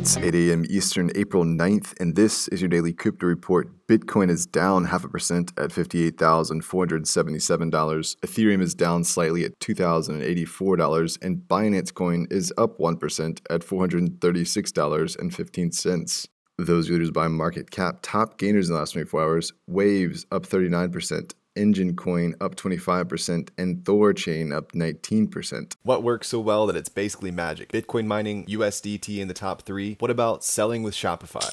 It's 8 a.m. Eastern, April 9th, and this is your daily crypto report. Bitcoin is down half a percent at $58,477. Ethereum is down slightly at $2,084, and Binance Coin is up 1% at $436.15. Those leaders by market cap, top gainers in the last 24 hours, Waves up 39%, Enjin Coin up 25%, and Thorchain up 19%. What works so well that it's basically magic? Bitcoin mining, USDT in the top three. What about selling with Shopify?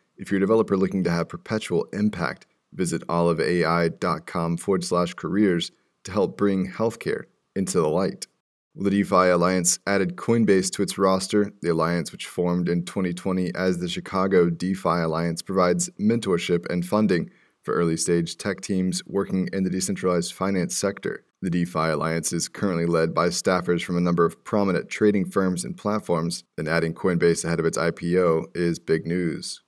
If you're a developer looking to have perpetual impact, visit oliveai.com forward slash careers to help bring healthcare into the light. The DeFi Alliance added Coinbase to its roster. The alliance, which formed in 2020 as the Chicago DeFi Alliance, provides mentorship and funding for early stage tech teams working in the decentralized finance sector. The DeFi Alliance is currently led by staffers from a number of prominent trading firms and platforms, and adding Coinbase ahead of its IPO is big news.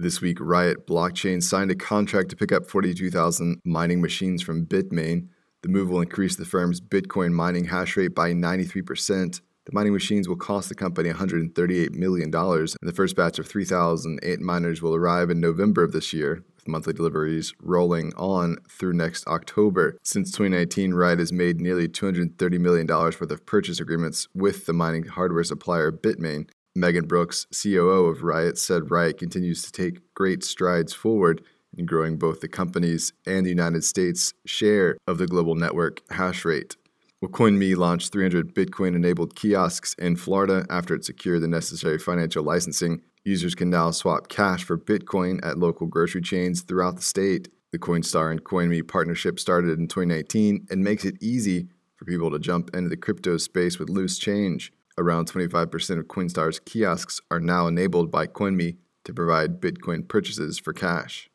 This week, Riot Blockchain signed a contract to pick up 42,000 mining machines from Bitmain. The move will increase the firm's Bitcoin mining hash rate by 93%. The mining machines will cost the company $138 million, and the first batch of 3,008 miners will arrive in November of this year, with monthly deliveries rolling on through next October. Since 2019, Riot has made nearly $230 million worth of purchase agreements with the mining hardware supplier Bitmain, Megan Brooks, COO of Riot, said Riot continues to take great strides forward in growing both the company's and the United States' share of the global network hash rate. Well, CoinMe launched 300 Bitcoin enabled kiosks in Florida after it secured the necessary financial licensing. Users can now swap cash for Bitcoin at local grocery chains throughout the state. The Coinstar and CoinMe partnership started in 2019 and makes it easy for people to jump into the crypto space with loose change. Around 25% of Coinstar's kiosks are now enabled by CoinMe to provide Bitcoin purchases for cash.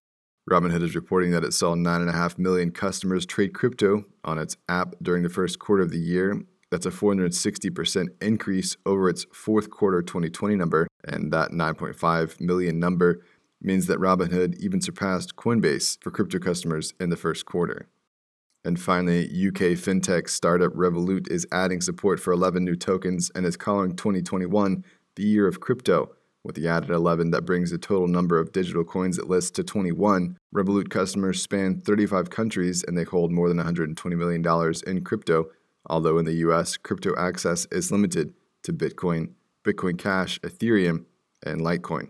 Robinhood is reporting that it saw 9.5 million customers trade crypto on its app during the first quarter of the year. That's a 460% increase over its fourth quarter 2020 number, and that 9.5 million number means that Robinhood even surpassed Coinbase for crypto customers in the first quarter. And finally, UK fintech startup Revolut is adding support for 11 new tokens and is calling 2021 the year of crypto. With the added 11, that brings the total number of digital coins it lists to 21. Revolut customers span 35 countries and they hold more than $120 million in crypto, although in the US, crypto access is limited to Bitcoin, Bitcoin Cash, Ethereum, and Litecoin.